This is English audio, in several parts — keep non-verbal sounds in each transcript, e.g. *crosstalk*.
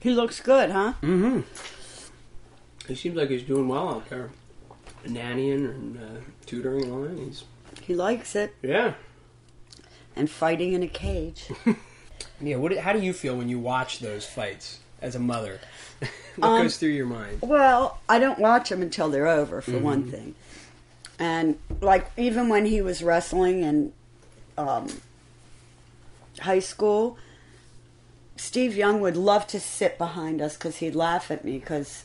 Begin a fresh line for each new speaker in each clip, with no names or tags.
He looks good, huh?
Mm-hmm. He seems like he's doing well out there, nannying and uh, tutoring that. He's
He likes it.
yeah.
And fighting in a cage. *laughs*
Yeah. What? How do you feel when you watch those fights as a mother? *laughs* what
Um,
goes through your mind?
Well, I don't watch them until they're over, for one
Mm-hmm.
thing. And like even when he was wrestling in um, high school, Steve Young would love to sit behind us because he'd laugh at me because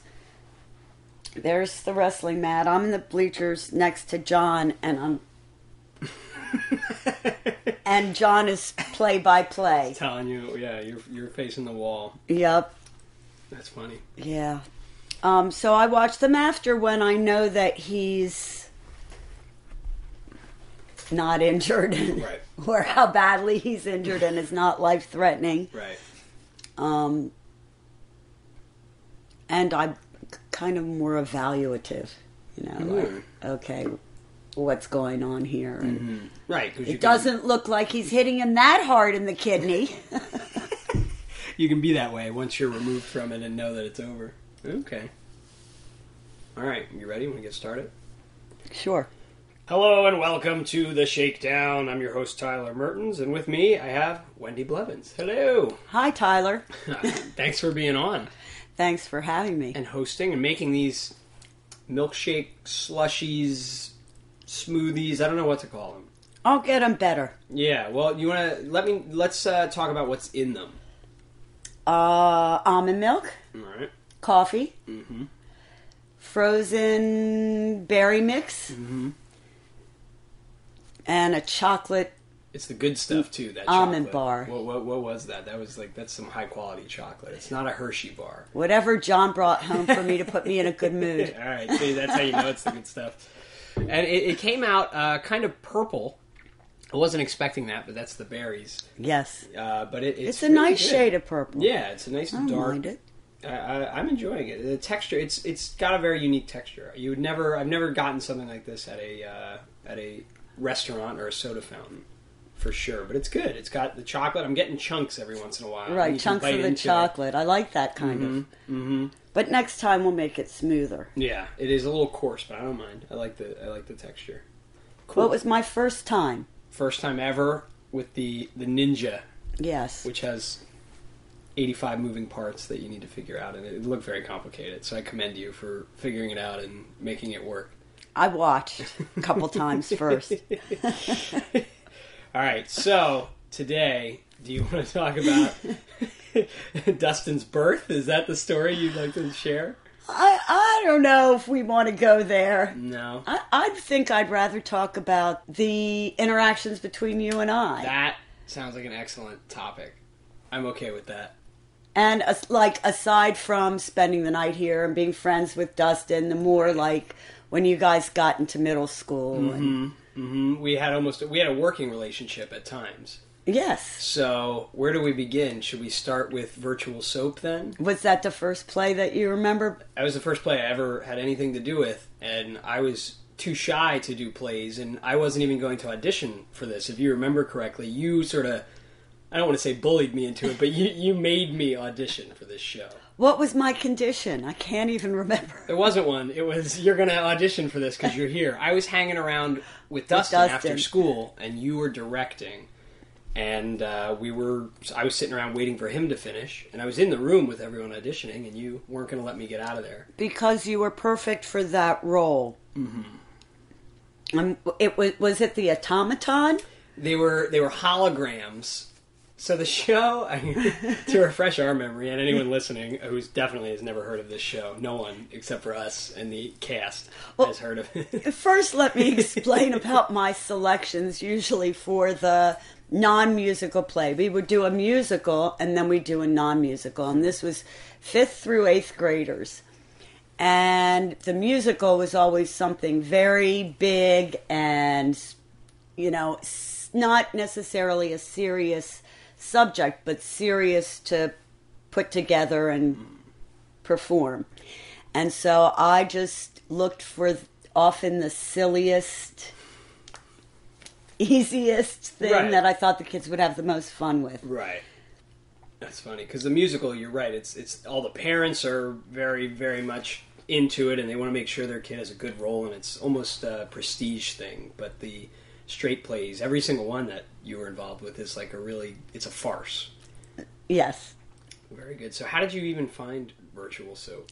there's the wrestling mat. I'm in the bleachers next to John, and I'm *laughs* and John is play by play.
Telling you, yeah, you're you're facing the wall.
Yep.
That's funny.
Yeah. Um, so I watch them after when I know that he's not injured
Right. *laughs*
or how badly he's injured and is not life threatening.
Right.
Um, and I'm kind of more evaluative, you know, like,
Mm.
okay, what's going on here? And
mm-hmm. Right.
It doesn't look like he's hitting him that hard in the kidney. *laughs* *laughs*
You can be that way once you're removed from it and know that it's over. Okay. All right. You ready? Want to get started?
sure.
Hello and welcome to the Shakedown. I'm your host Tyler Mertens, and with me I have Wendy Blevins. Hello.
Hi, Tyler. *laughs*
Thanks for being on
Thanks for having me.
and hosting and making these milkshake slushies, smoothies. I don't know what to call them.
I'll get them better.
Yeah. Well, you want to let me let's uh, talk about what's in them.
Uh, almond milk,
All right.
coffee,
Mm-hmm.
frozen berry mix,
Mm-hmm.
and a chocolate.
It's the good stuff too. That
Almond
chocolate.
bar.
What, what what was that? That was like that's some high quality chocolate. It's not a Hershey bar.
Whatever John brought home for me to put me in a good mood. *laughs*
All right, see, that's how you know it's the good stuff. And it, it came out uh, kind of purple. I wasn't expecting that, but that's the berries.
Yes.
Uh, but it, it's,
It's, a
really
nice
good.
shade of purple.
Yeah, it's a nice
I don't
dark.
mind it.
I, I, I'm enjoying it. The texture, it's it's got a very unique texture. You would never, I've never gotten something like this at a uh, at a restaurant or a soda fountain, for sure. But it's good. It's got the chocolate. I'm getting chunks every once in a while.
Right, chunks of the chocolate. I like that kind of.
Mm-hmm.
But next time we'll make it smoother.
Yeah, it is a little coarse, but I don't mind. I like the I like the texture. Cool.
Well, it was my first time.
First time ever with the the Ninja,
Yes.
which has 85 moving parts that you need to figure out, and it looked very complicated. So I commend you for figuring it out and making it work.
I watched a couple times *laughs* first. *laughs*
All right, so today, do you want to talk about *laughs* Dustin's birth? Is that the story you'd like to share?
I, I don't know if we want to go there.
No.
I, I think I'd rather talk about the interactions between you and I.
That sounds like an excellent topic. I'm okay with that.
And as, like aside from spending the night here and being friends with Dustin, the more like when you guys got into middle school. And, mm-hmm.
Hmm We had almost we had a working relationship at times.
yes.
So where do we begin? Should we start with Virtual Soap then?
Was that the first play that you remember?
That was the first play I ever had anything to do with, and I was too shy to do plays, and I wasn't even going to audition for this. If you remember correctly, you sort of I don't want to say bullied me into it, but you you made me audition for this show.
What was my condition? I can't even remember.
There wasn't one. It was you're going to audition for this because you're here. I was hanging around with Dustin,
Dustin.
after school, and you were directing, and uh, we were. I was sitting around waiting for him to finish, and I was in the room with everyone auditioning, and you weren't going to let me get out of there.
Because you were perfect for that role. Mm-hmm. Um, it was was it the automaton?
They were they were holograms. So the show, *laughs* I mean, to refresh our memory, and anyone listening who's definitely has never heard of this show, no one except for us and the cast has heard of it. *laughs*
First, let me explain about my selections. Usually for the non-musical play, we would do a musical and then we do a non-musical, and this was fifth through eighth graders. And the musical was always something very big and, you know, not necessarily a serious subject, but serious to put together and perform. And so I just looked for often the silliest, easiest thing
Right.
that I thought the kids would have the most fun with.
Right. That's funny because the musical, you're right. It's it's all the parents are very very much into it, and they want to make sure their kid has a good role, and it's almost a prestige thing. But the straight plays, every single one that you were involved with, is like a really it's a farce.
Yes.
Very good. So, how did you even find virtual soap?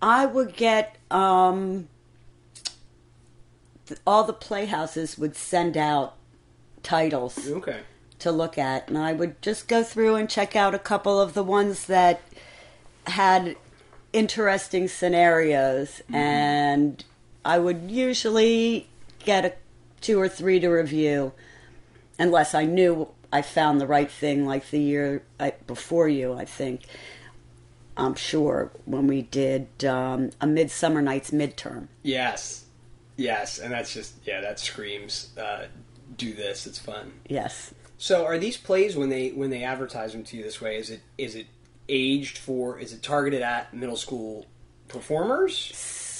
I would get um, th- all the playhouses would send out titles
Okay.
to look at, and I would just go through and check out a couple of the ones that had interesting scenarios, and I would usually get a two or three to review, unless I knew I found the right thing, like the year I, before you, I think. I'm sure when we did um, a Midsummer Night's midterm.
Yes. Yes, and that's just yeah, that screams. Uh, do this. It's fun.
Yes.
So are these plays when they when they advertise them to you this way? Is it is it aged for? Is it targeted at middle school performers?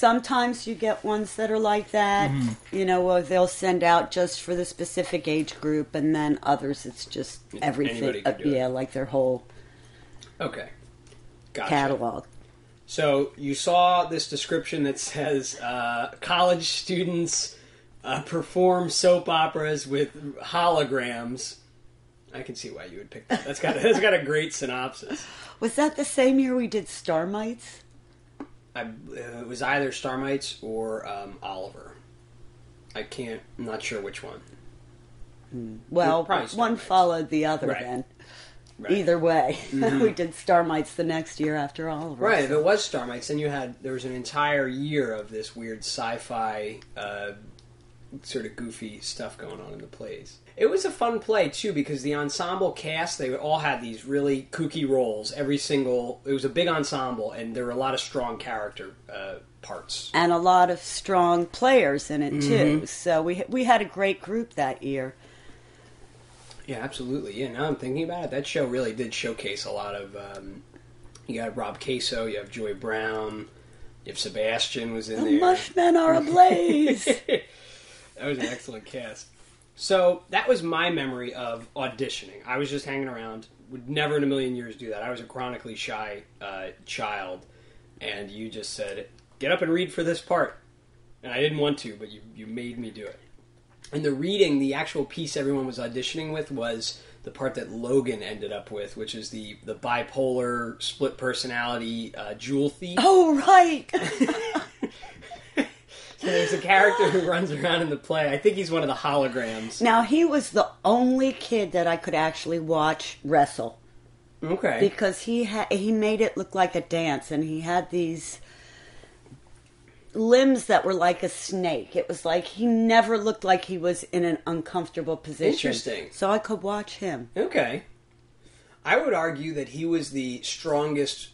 Sometimes you get ones that are like that, you know, or they'll send out just for the specific age group, and then others it's just everything. Uh,
do it.
yeah, like their whole
Okay, gotcha.
catalog.
So you saw this description that says uh, college students uh, perform soap operas with holograms. I can see why you would pick that. That's got that's got a great synopsis. *laughs*
Was that the same year we did Starmites?
I, uh, it was either Starmites or um, Oliver. I can't. I'm not sure which one.
Well, one followed the other
Right.
then.
Right. Mm-hmm.
Either way, *laughs* we did Starmites the next year after Oliver.
Right, if it was Starmites, then you had there was an entire year of this weird sci-fi, uh, sort of goofy stuff going on in the plays. It was a fun play too because the ensemble cast they all had these really kooky roles. Every single it was a big ensemble, and there were a lot of strong character uh, parts.
and a lot of strong players in it
Mm-hmm.
too. So we we had a great group that year.
Yeah, absolutely. Yeah, now I'm thinking about it, that show really did showcase a lot of. Um, you got Rob Queso, you have Joy Brown, you have Sebastian was in there.
The
there.
Mushmen are ablaze. *laughs*
that was an excellent cast. So that was my memory of auditioning. I was just hanging around. Would never in a million years do that. I was a chronically shy uh, child, and you just said, "Get up and read for this part," and I didn't want to, but you you made me do it. And the reading, the actual piece everyone was auditioning with was the part that Logan ended up with, which is the the bipolar split personality uh, jewel thief.
oh right. *laughs*
There's a character who runs around in the play. I think he's one of the holograms.
Now he was the only kid that I could actually watch wrestle
Okay.
because he ha- he made it look like a dance, and he had these limbs that were like a snake. It was like he never looked like he was in an uncomfortable position.
Interesting.
So I could watch him.
Okay. I would argue that he was the strongest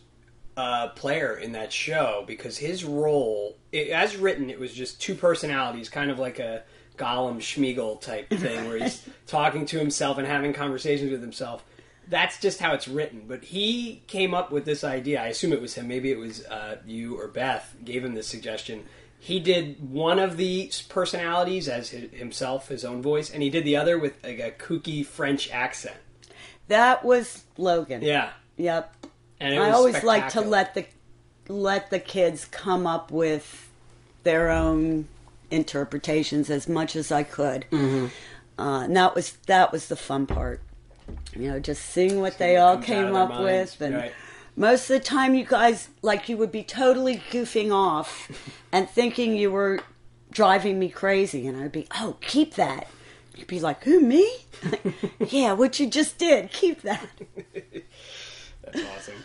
uh, player in that show because his role, it, as written, it was just two personalities, kind of like a Gollum Smeagol type *laughs* thing, where he's talking to himself and having conversations with himself. That's just how it's written. But he came up with this idea. I assume it was him. Maybe it was uh, you or Beth gave him this suggestion. He did one of the personalities as hi- himself, his own voice, and he did the other with like a kooky French accent.
That was Logan.
Yeah,
Yep.
And
I always like to let the let the kids come up with their own interpretations as much as I could.
Mm-hmm.
Uh, and that was that was the fun part. You know, just seeing what they
what
all came up
minds,
with, and
right.
most of the time, you guys like you would be totally goofing off *laughs* and thinking you were driving me crazy, and I'd be, "Oh, keep that." You'd be like, "Who me?" *laughs* yeah, what you just did. Keep that. *laughs*
That's awesome.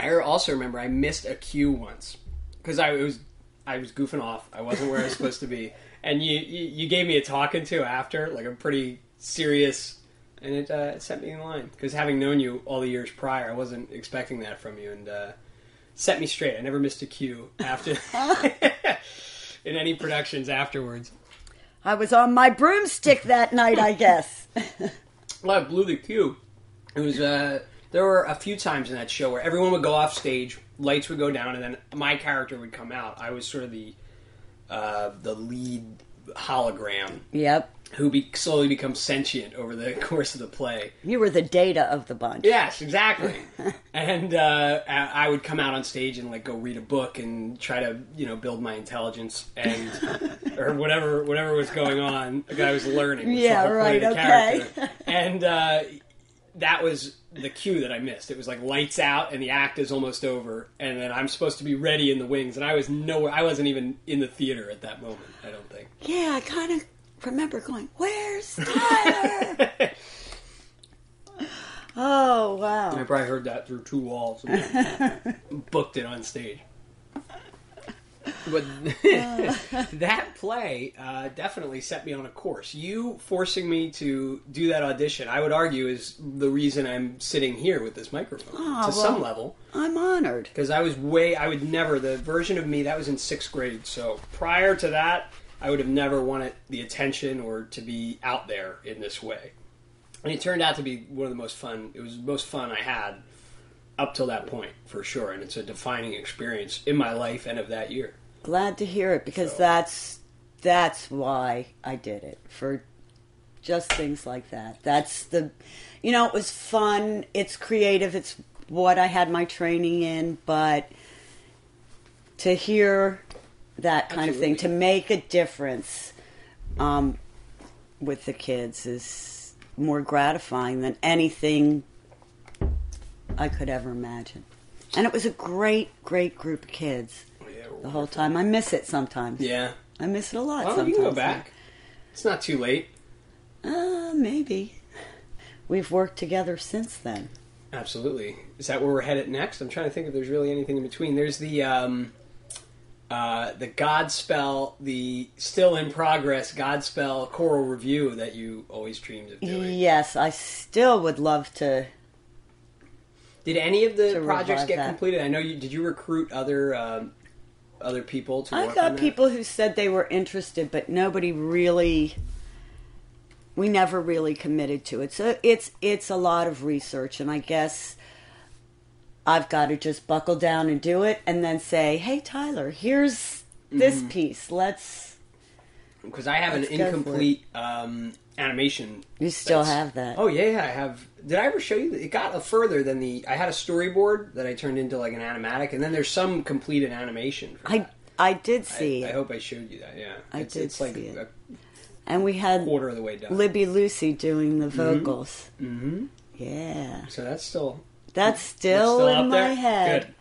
I also remember I missed a cue once because I was I was goofing off. I wasn't where I was supposed to be, *laughs* and you, you you gave me a talking to after, like a pretty serious, and it, uh, set me in line because having known you all the years prior, I wasn't expecting that from you, and uh, set me straight. I never missed a cue after *laughs* in any productions afterwards.
I was on my broomstick that night, I guess. *laughs*
Well, I blew the cue. It was uh, there were a few times in that show where everyone would go off stage, lights would go down, and then my character would come out. I was sort of the uh, the lead hologram
yep.
who be- slowly becomes sentient over the *laughs* course of the play.
You were the data of the bunch.
Yes, exactly. *laughs* and uh, I I would come out on stage and like go read a book and try to you know build my intelligence and *laughs* or whatever whatever was going on. The guy was learning.
Yeah, right, okay.
character. And uh, that was the cue that I missed. It was like lights out and the act is almost over, and then I'm supposed to be ready in the wings, and I was nowhere. I wasn't even in the theater at that moment. I don't think.
Yeah, I kind of remember going, "Where's Tyler?" *laughs* oh wow.
I probably heard that through two walls and *laughs* booked it on stage. But *laughs* *laughs* that play uh, definitely set me on a course. You forcing me to do that audition, I would argue, is the reason I'm sitting here with this microphone
Oh,
to some level.
I'm honored.
Because I was way, I would never, the version of me, that was in sixth grade. So prior to that, I would have never wanted the attention or to be out there in this way. And it turned out to be one of the most fun, it was the most fun I had up till that point, for sure. And it's a defining experience in my life and of that year.
Glad to hear it because
So-
that's that's why I did it for just things like that. That's the, you know, it was fun. It's creative. It's what I had my training in, but to hear that kind of thing, to make a difference um, with the kids is more gratifying than anything I could ever imagine. And it was a great, great group of kids the whole time. I miss it sometimes.
Yeah.
I miss it a lot.
Well,
sometimes.
you can go back. It's not too late.
Uh, maybe. We've worked together since then.
Absolutely. Is that where we're headed next? I'm trying to think if there's really anything in between. There's the um, uh, the Godspell, the still in progress Godspell choral review that you always dreamed of doing.
Yes, I still would love to.
Did any of the projects get
that.
completed? I know you. Did you recruit other um, other people to?
I got people who said they were interested, but nobody really. We never really committed to it. So it's it's a lot of research, and I guess I've got to just buckle down and do it, and then say, "Hey, Tyler, here's this
Mm-hmm.
piece. Let's."
Because I have an
Let's go for it.
incomplete um, animation.
You still
that's-
have that?
Oh yeah, yeah, I have. Did I ever show you? It got further than the. I had a storyboard that I turned into like an animatic, and then there's some completed animation. For
I
that.
I did see
I, I
it,
hope I showed you that. Yeah,
I
it's,
did
It's like
see it.
a
and we had
quarter of the way done.
Libby Lucy doing the vocals.
mm-hmm.
Yeah,
So that's still
that's still,
still
in my
there?
head.
Good.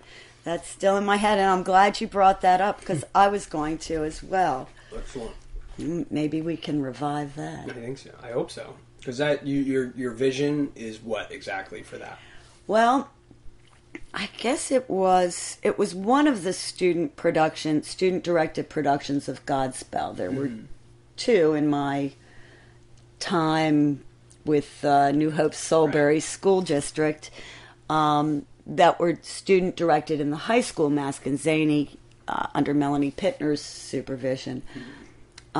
That's still in my head, and I'm glad you brought that up because I was going to as well.
excellent.
Mm, Maybe we can revive that.
I think so. I hope so. Because that you, your your vision is what exactly for that?
Well, I guess it was it was one of the student production student directed productions of Godspell. There were two in my time with uh, New Hope Solebury School District um, that were student directed in the high school Mascanzani uh, under Melanie Pittner's supervision.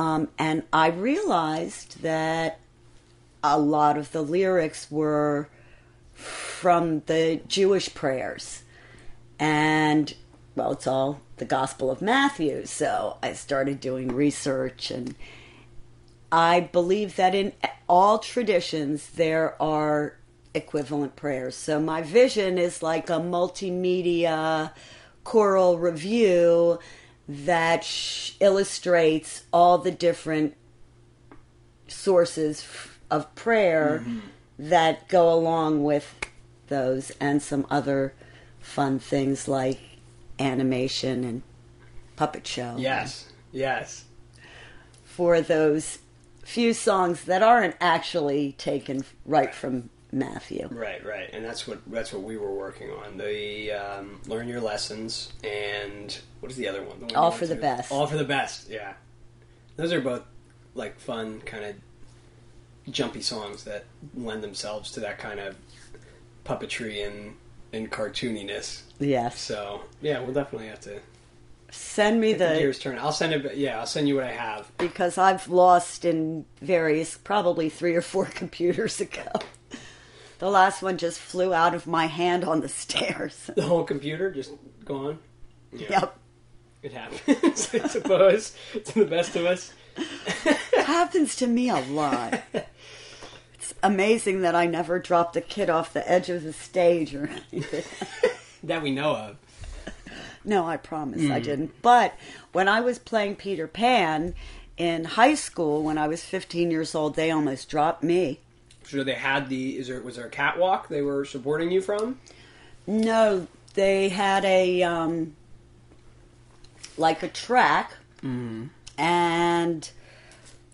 Um, and I realized that a lot of the lyrics were from the Jewish prayers. And, well, it's all the Gospel of Matthew. So I started doing research, and I believe that in all traditions there are equivalent prayers. So my vision is like a multimedia choral review that illustrates all the different sources of prayer mm-hmm. that go along with those and some other fun things like animation and puppet show.
Yes, yes.
For those few songs that aren't actually taken right from Matthew.
Right, right, and that's what that's what we were working on. The um, learn your lessons and what is the other one? The one
All for the
to?
best.
All for the best. Yeah, those are both like fun, kind of jumpy songs that lend themselves to that kind of puppetry and and cartooniness.
Yes.
So yeah, we'll definitely have to
Send me
The
the
gears turn. I'll send it. Yeah, I'll send you what I have.
because I've lost in various, probably three or four *laughs* computers ago. The last one just flew out of my hand on the stairs.
The whole computer just gone. Yeah,
Yep.
It happens. *laughs* I suppose to the best of us. *laughs*
happens to me a lot. *laughs* It's amazing that I never dropped a kid off the edge of the stage or anything.
That we know of.
No, I promise I hmm. didn't. But when I was playing Peter Pan in high school, when I was 15 years old, they almost dropped me.
So they had the. Is there was there a catwalk they were supporting you from?
No, they had a um, like a track, and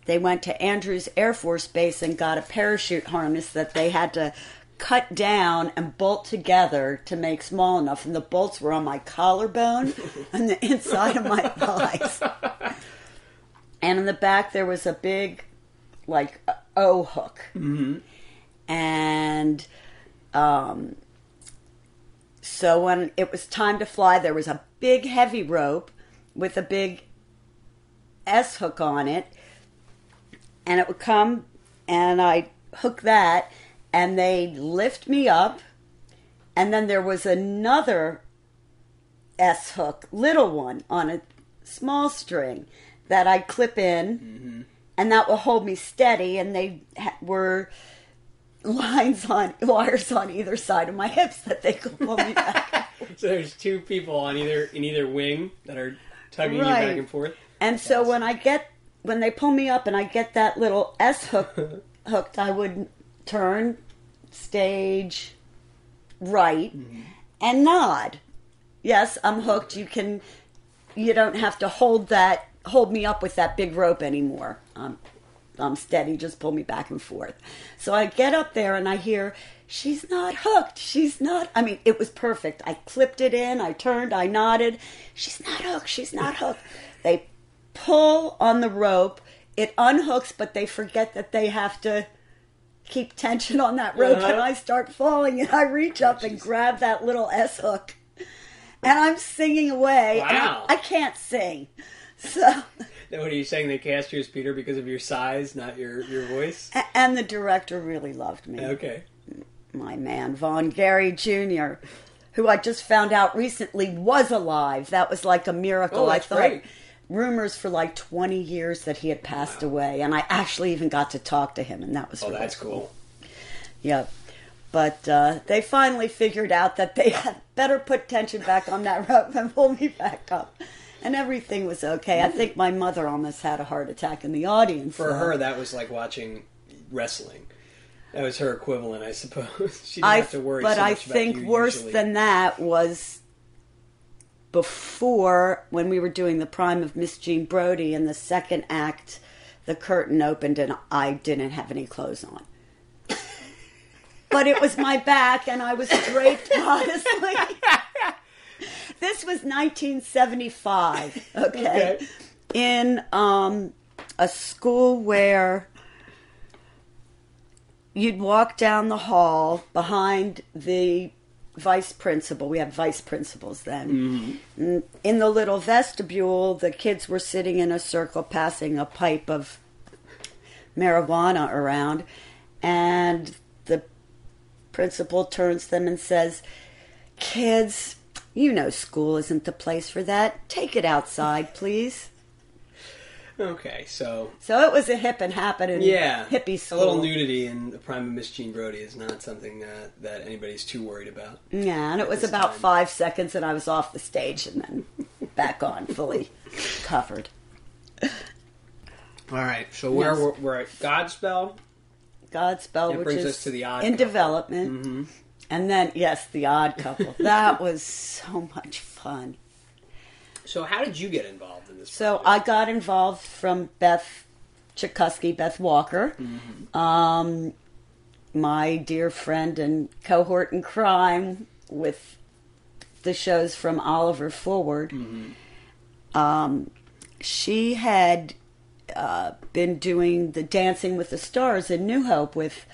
they went to Andrews Air Force Base and got a parachute harness that they had to cut down and bolt together to make small enough. And the bolts were on my collarbone *laughs* and the inside of my thighs. *laughs* And in the back there was a big, like, O hook. Mm-hmm. And um, so when it was time to fly, there was a big heavy rope with a big S hook on it, and it would come, and I hook that, and they'd lift me up, and then there was another S hook, little one, on a small string that I'd clip in, and that will hold me steady, and they ha- were lines on *laughs* wires on either side of my hips that they could pull me back. *laughs*
So there's two people on either in either wing that are tugging
Right.
you back and forth.
And so when I get when they pull me up and I get that little S hook *laughs* hooked, I would turn stage right mm-hmm. and nod. Yes, I'm hooked. You can you don't have to hold that hold me up with that big rope anymore. Um, I'm steady, just pull me back and forth. So I get up there and I hear, she's not hooked. She's not. I mean, it was perfect. I clipped it in, I turned, I nodded. She's not hooked. She's not *laughs* hooked. They pull on the rope, it unhooks, but they forget that they have to keep tension on that rope and
Uh-huh.
I start falling and I reach up and grab that little S hook. And I'm singing away. and I-
Wow.
I can't sing. So *laughs*
Now, What are you saying? They cast you as Peter because of your size, not your your voice?
A- And the director really loved me.
Okay.
My man, Vaughn Gary Jr., who I just found out recently was alive. That was like a miracle.
Oh,
I thought
great.
rumors for like 20 years that he had passed away. And I actually even got to talk to him, and that was
Oh,
really
that's cool.
Yep. But uh, they finally figured out that they had better put tension back on that rope and pull me back up. And everything was okay. I think my mother almost had a heart attack in the audience.
For
so-
her, that was like watching wrestling. That was her equivalent, I suppose. *laughs* She didn't
I,
have to worry.
but
so
I think worse
usually.
than that was before when we were doing the prime of Miss Jean Brodie in the second act, the curtain opened and I didn't have any clothes on. but it was my back and I was draped *laughs* modestly. This was 1975, *laughs* okay?
Okay.
In um, a school where you'd walk down the hall behind the vice principal. We had vice principals then. Mm, In the little vestibule, the kids were sitting in a circle passing a pipe of marijuana around, and the principal turns them and says, Kids, you know school isn't the place for that. Take it outside, please.
Okay, so
So it was a hip and happening
yeah,
hippie school.
A little nudity in the prime of Miss Jean Brodie is not something uh, that anybody's too worried about.
Yeah, and it was about
time.
five seconds, and I was off the stage and then *laughs* back on, fully covered.
All right, so where
Yes.
we're, we're at Godspell.
Godspell,
That
which
brings
is
us to the odd
in
couple.
development,
Mm-hmm.
And then yes, the Odd Couple. that *laughs* was so much fun.
So how did you get involved in this?
So
project?
I got involved from Beth Chikuski, Beth Walker,
Mm-hmm.
um, my dear friend and cohort in crime with the shows from Oliver Forward.
Mm-hmm.
Um, she had uh, been doing the Dancing with the Stars in New Hope with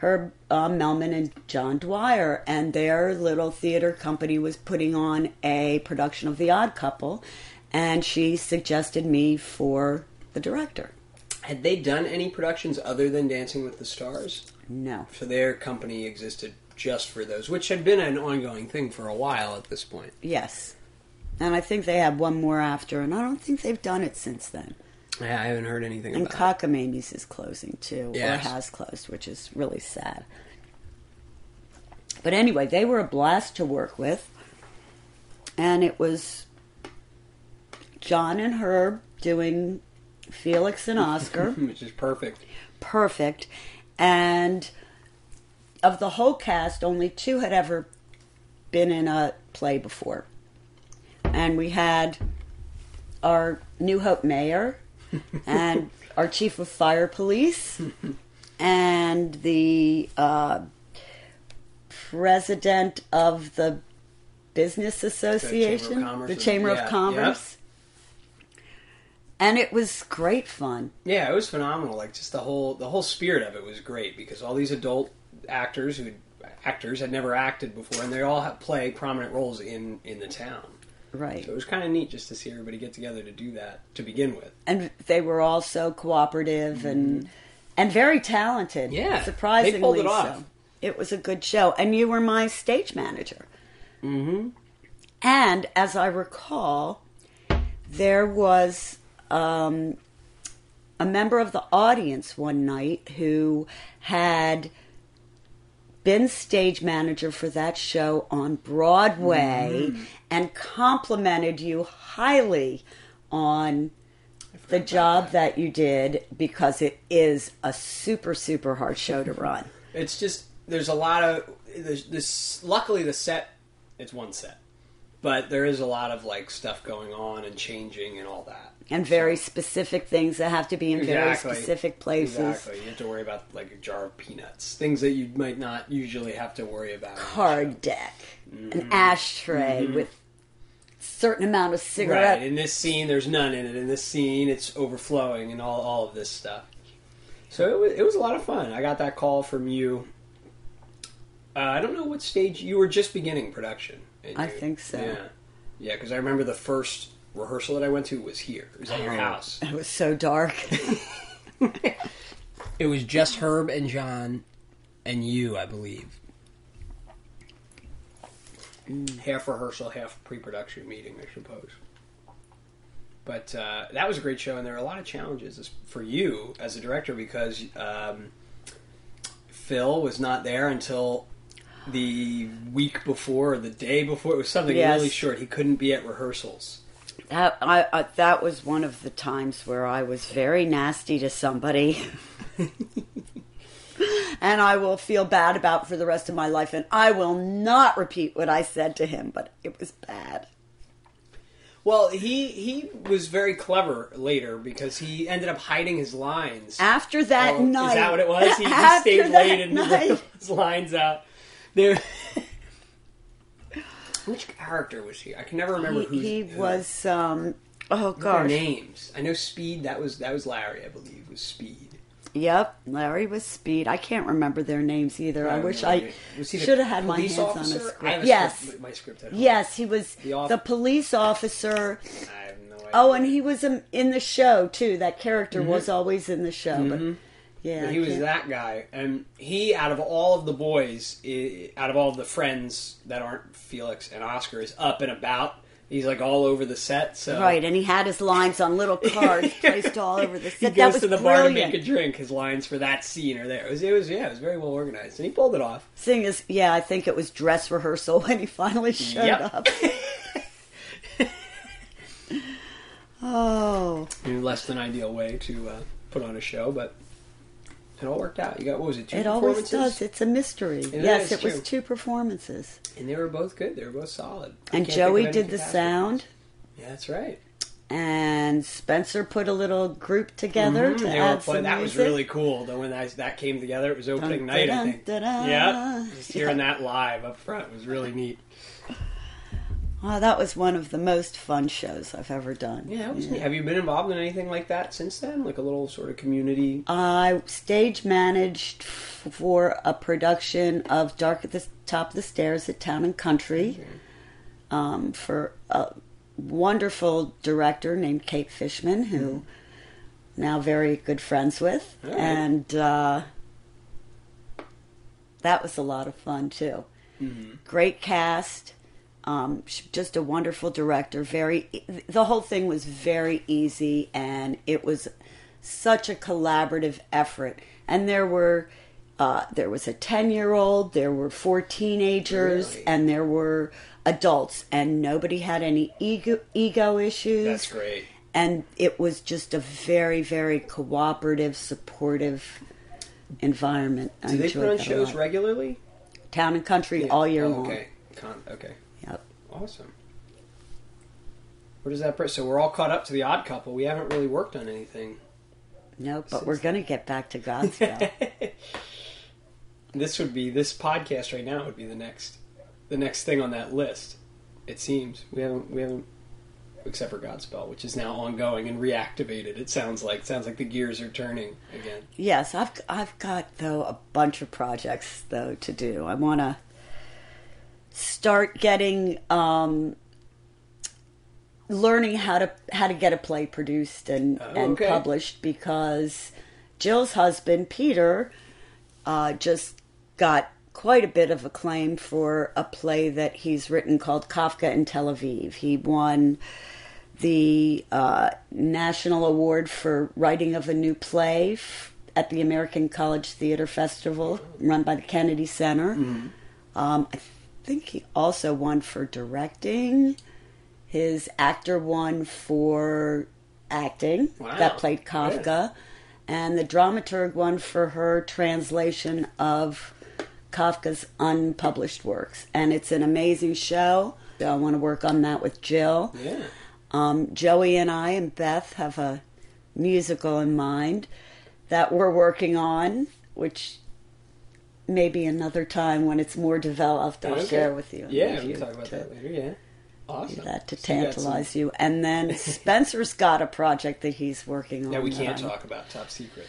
Herb uh, Melman and John Dwyer, and their little theater company was putting on a production of The Odd Couple, and she suggested me for the director.
Had they done any productions other than Dancing with the Stars?
No.
So their company existed just for those, which had been an ongoing thing for a while at this point.
Yes. And I think they had one more after, and I don't think they've done it since then.
Yeah, I haven't heard anything
And
about
Cockamamie's is closing too,
Yes.
or has closed, which is really sad. But anyway, they were a blast to work with, and it was John and Herb doing Felix and *laughs* Oscar,
which is perfect.
perfect, and of the whole cast, only two had ever been in a play before, and we had our New Hope mayor and our chief of fire police and the uh, president of the business association, the Chamber
yeah,
of Commerce. And it was great fun.
Yeah, it was phenomenal. Like just the whole the whole spirit of it was great because all these adult actors who actors had never acted before, and they all have, play prominent roles in in the town.
Right.
So it was kind of neat just to see everybody get together to do that to begin with.
and they were all so cooperative and and very talented.
Mm-hmm. Yeah,
surprisingly
they pulled it off.
so. It was a good show, and you were my stage manager.
Mm-hmm.
And as I recall, there was um, a member of the audience one night who had been stage manager for that show on Broadway
Mm-hmm.
and complimented you highly on the job that you did because it is a super super hard show to *laughs* run.
It's just there's a lot of there's this. Luckily, the set it's one set, but there is a lot of like stuff going on and changing and all that.
And very specific things that have to be in very specific places.
Exactly. You have to worry about like a jar of peanuts, things that you might not usually have to worry about.
Card deck,
Mm-hmm.
an ashtray with certain amount of cigarette
Right. In this scene, there's none in it. In this scene, it's overflowing and all all of this stuff. So it was, it was a lot of fun. I got that call from you. Uh, I don't know what stage you were just beginning production. And
I think so.
Yeah, yeah. Because I remember the first rehearsal that I went to was here. It was at your house.
It was so dark. *laughs*
It was just Herb and John and you, I believe. Half rehearsal, half pre-production meeting, I suppose. But uh, that was a great show, and there were a lot of challenges for you as a director because um, Phil was not there until the week before or the day before. It was something
Yes.
really short. He couldn't be at rehearsals.
That I, I that was one of the times where I was very nasty to somebody. *laughs* and I will feel bad about for the rest of my life and I will not repeat what I said to him, but it was bad.
Well, he he was very clever later because he ended up hiding his lines.
After that
Oh,
night
Is that what it was? He, he *laughs* stayed late and *laughs*
night,
his lines out. There. *laughs* Which character was he? I can never remember
he, he
who.
was um oh
What their
gosh.
names. I know Speed. That was that was Larry, I believe. Was Speed.
Yep, Larry was Speed. I can't remember their names either. I,
don't
wish. I
Was he the
should have had my
police
hands on a
officer? I
script.
have a
Yes.
script, my script.
Yes, he was
The off-
the police officer.
I have no idea.
Oh, and he was um, in the show too. That character was always in the show. But yeah,
But
I
he was
can't-
that guy, and he, out of all of the boys, i- out of all of the friends that aren't Felix and Oscar, is up and about. He's like all over the set. So
right. And he had his lines on little *laughs* cards placed all over the
he
set.
goes
that was
to the bar to
brilliant.
make a drink. His lines for that scene are there. It was, it was yeah, it was very well organized, and he pulled it off.
Thing is, yeah, I think it was dress rehearsal *laughs* when he finally showed
Yep.
up. *laughs* oh,
In a less than ideal way to uh, put on a show, but it all worked out. You got what was it? Two
it always does. It's a mystery.
It
yes, it was
too.
two performances,
and they were both good. They were both solid.
And Joey did the sound.
Yeah, that's right.
and Spencer put a little group together
Mhm,
to
they
add some
that was really cool. Though when that, that came together, it was opening
Dun,
night. I think.
dun, dun.
Yeah, *laughs* just hearing that live up front was really neat.
Oh, that was one of the most fun shows I've ever done.
Yeah, neat. Have you been involved in anything like that since then? Like a little sort of community?
I stage managed for a production of Dark at the Top of the Stairs at Town and Country um, for a wonderful director named Kate Fishman, who now very good friends with,
right.
and uh, that was a lot of fun too. Great cast, um, just a wonderful director. Very, the whole thing was very easy, and it was such a collaborative effort. And there were. Uh, there was a 10 year old, there were four teenagers,
Really?
and there were adults, and nobody had any ego, ego issues
That's great.
and it was just a very very cooperative supportive environment I
Do they put on shows
lot.
regularly?
town and country all year
Oh,
long
Okay. Con- okay.
Yep
Awesome. Where does that bring? So we're all caught up to the Odd Couple. We haven't really worked on anything.
no but we're gonna get back to godspell *laughs*
This would be this podcast right now would be the next, the next thing on that list. It seems we haven't we haven't, except for Godspell, which is now ongoing and reactivated. It sounds like sounds like the gears are turning again.
yes i've i've got though a bunch of projects though to do i want to start getting um learning how to how to get a play produced and
Oh,
and
okay.
published because Jill's husband Peter uh, just got quite a bit of acclaim for a play that he's written called Kafka in Tel Aviv. He won the uh, National Award for Writing of a New Play f- at the American College Theater Festival, run by the Kennedy Center. Um, I think he also won for directing. His actor won for acting
Wow.
that played. Kafka, and the dramaturg won for her translation of Kafka's unpublished works. And it's an amazing show. I want to work on that with Jill.
Yeah.
Um, Joey and I and Beth have a musical in mind that we're working on, which maybe another time when it's more developed, I'll
Okay.
share with you.
Yeah,
With
we
you
can talk about
to
that later. Yeah. Awesome.
that to
So you some-
tantalize you. And then *laughs* Spencer's got a project that he's working on.
Yeah, we can't talk about top secret.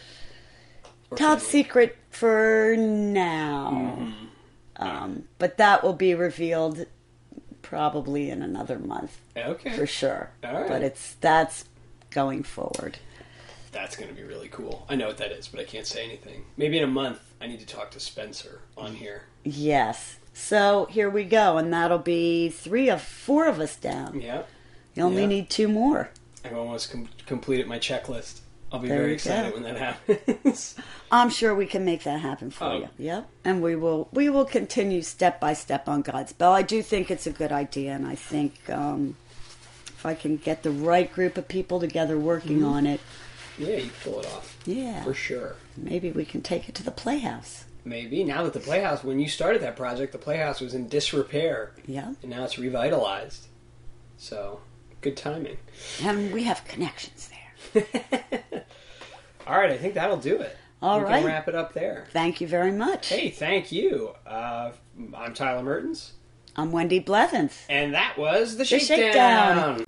Top
we?
secret for now.
Mm-hmm.
Um, but that will be revealed probably in another month
Okay.
for sure.
All right.
But it's that's going forward.
That's going to be really cool. I know what that is, but I can't say anything. Maybe in a month, I need to talk to Spencer on here.
Yes. So here we go, and that'll be three of four of us down.
Yeah.
You only
Yeah.
need two more.
I've almost com- completed my checklist. I'll be
There
very excited when that *laughs* happens.
I'm sure we can make that happen for
Oh.
you. Yep. And we will we will continue step by step on Godspell. I do think it's a good idea, and I think um, if I can get the right group of people together working
Mm-hmm.
on it,
yeah, you pull it off.
yeah,
For sure.
maybe we can take it to the Playhouse.
Maybe. Now that the Playhouse, when you started that project, the Playhouse was in disrepair,
Yeah.
and now it's revitalized. So, good timing.
And we have connections there. *laughs*
All right, I think that'll do it.
All
we
right.
can wrap it up there.
Thank you very much.
Hey, thank you. Uh, I'm Tyler Mertens,
I'm Wendy Blevins.
and that was the,
The
Shakedown.
Shakedown.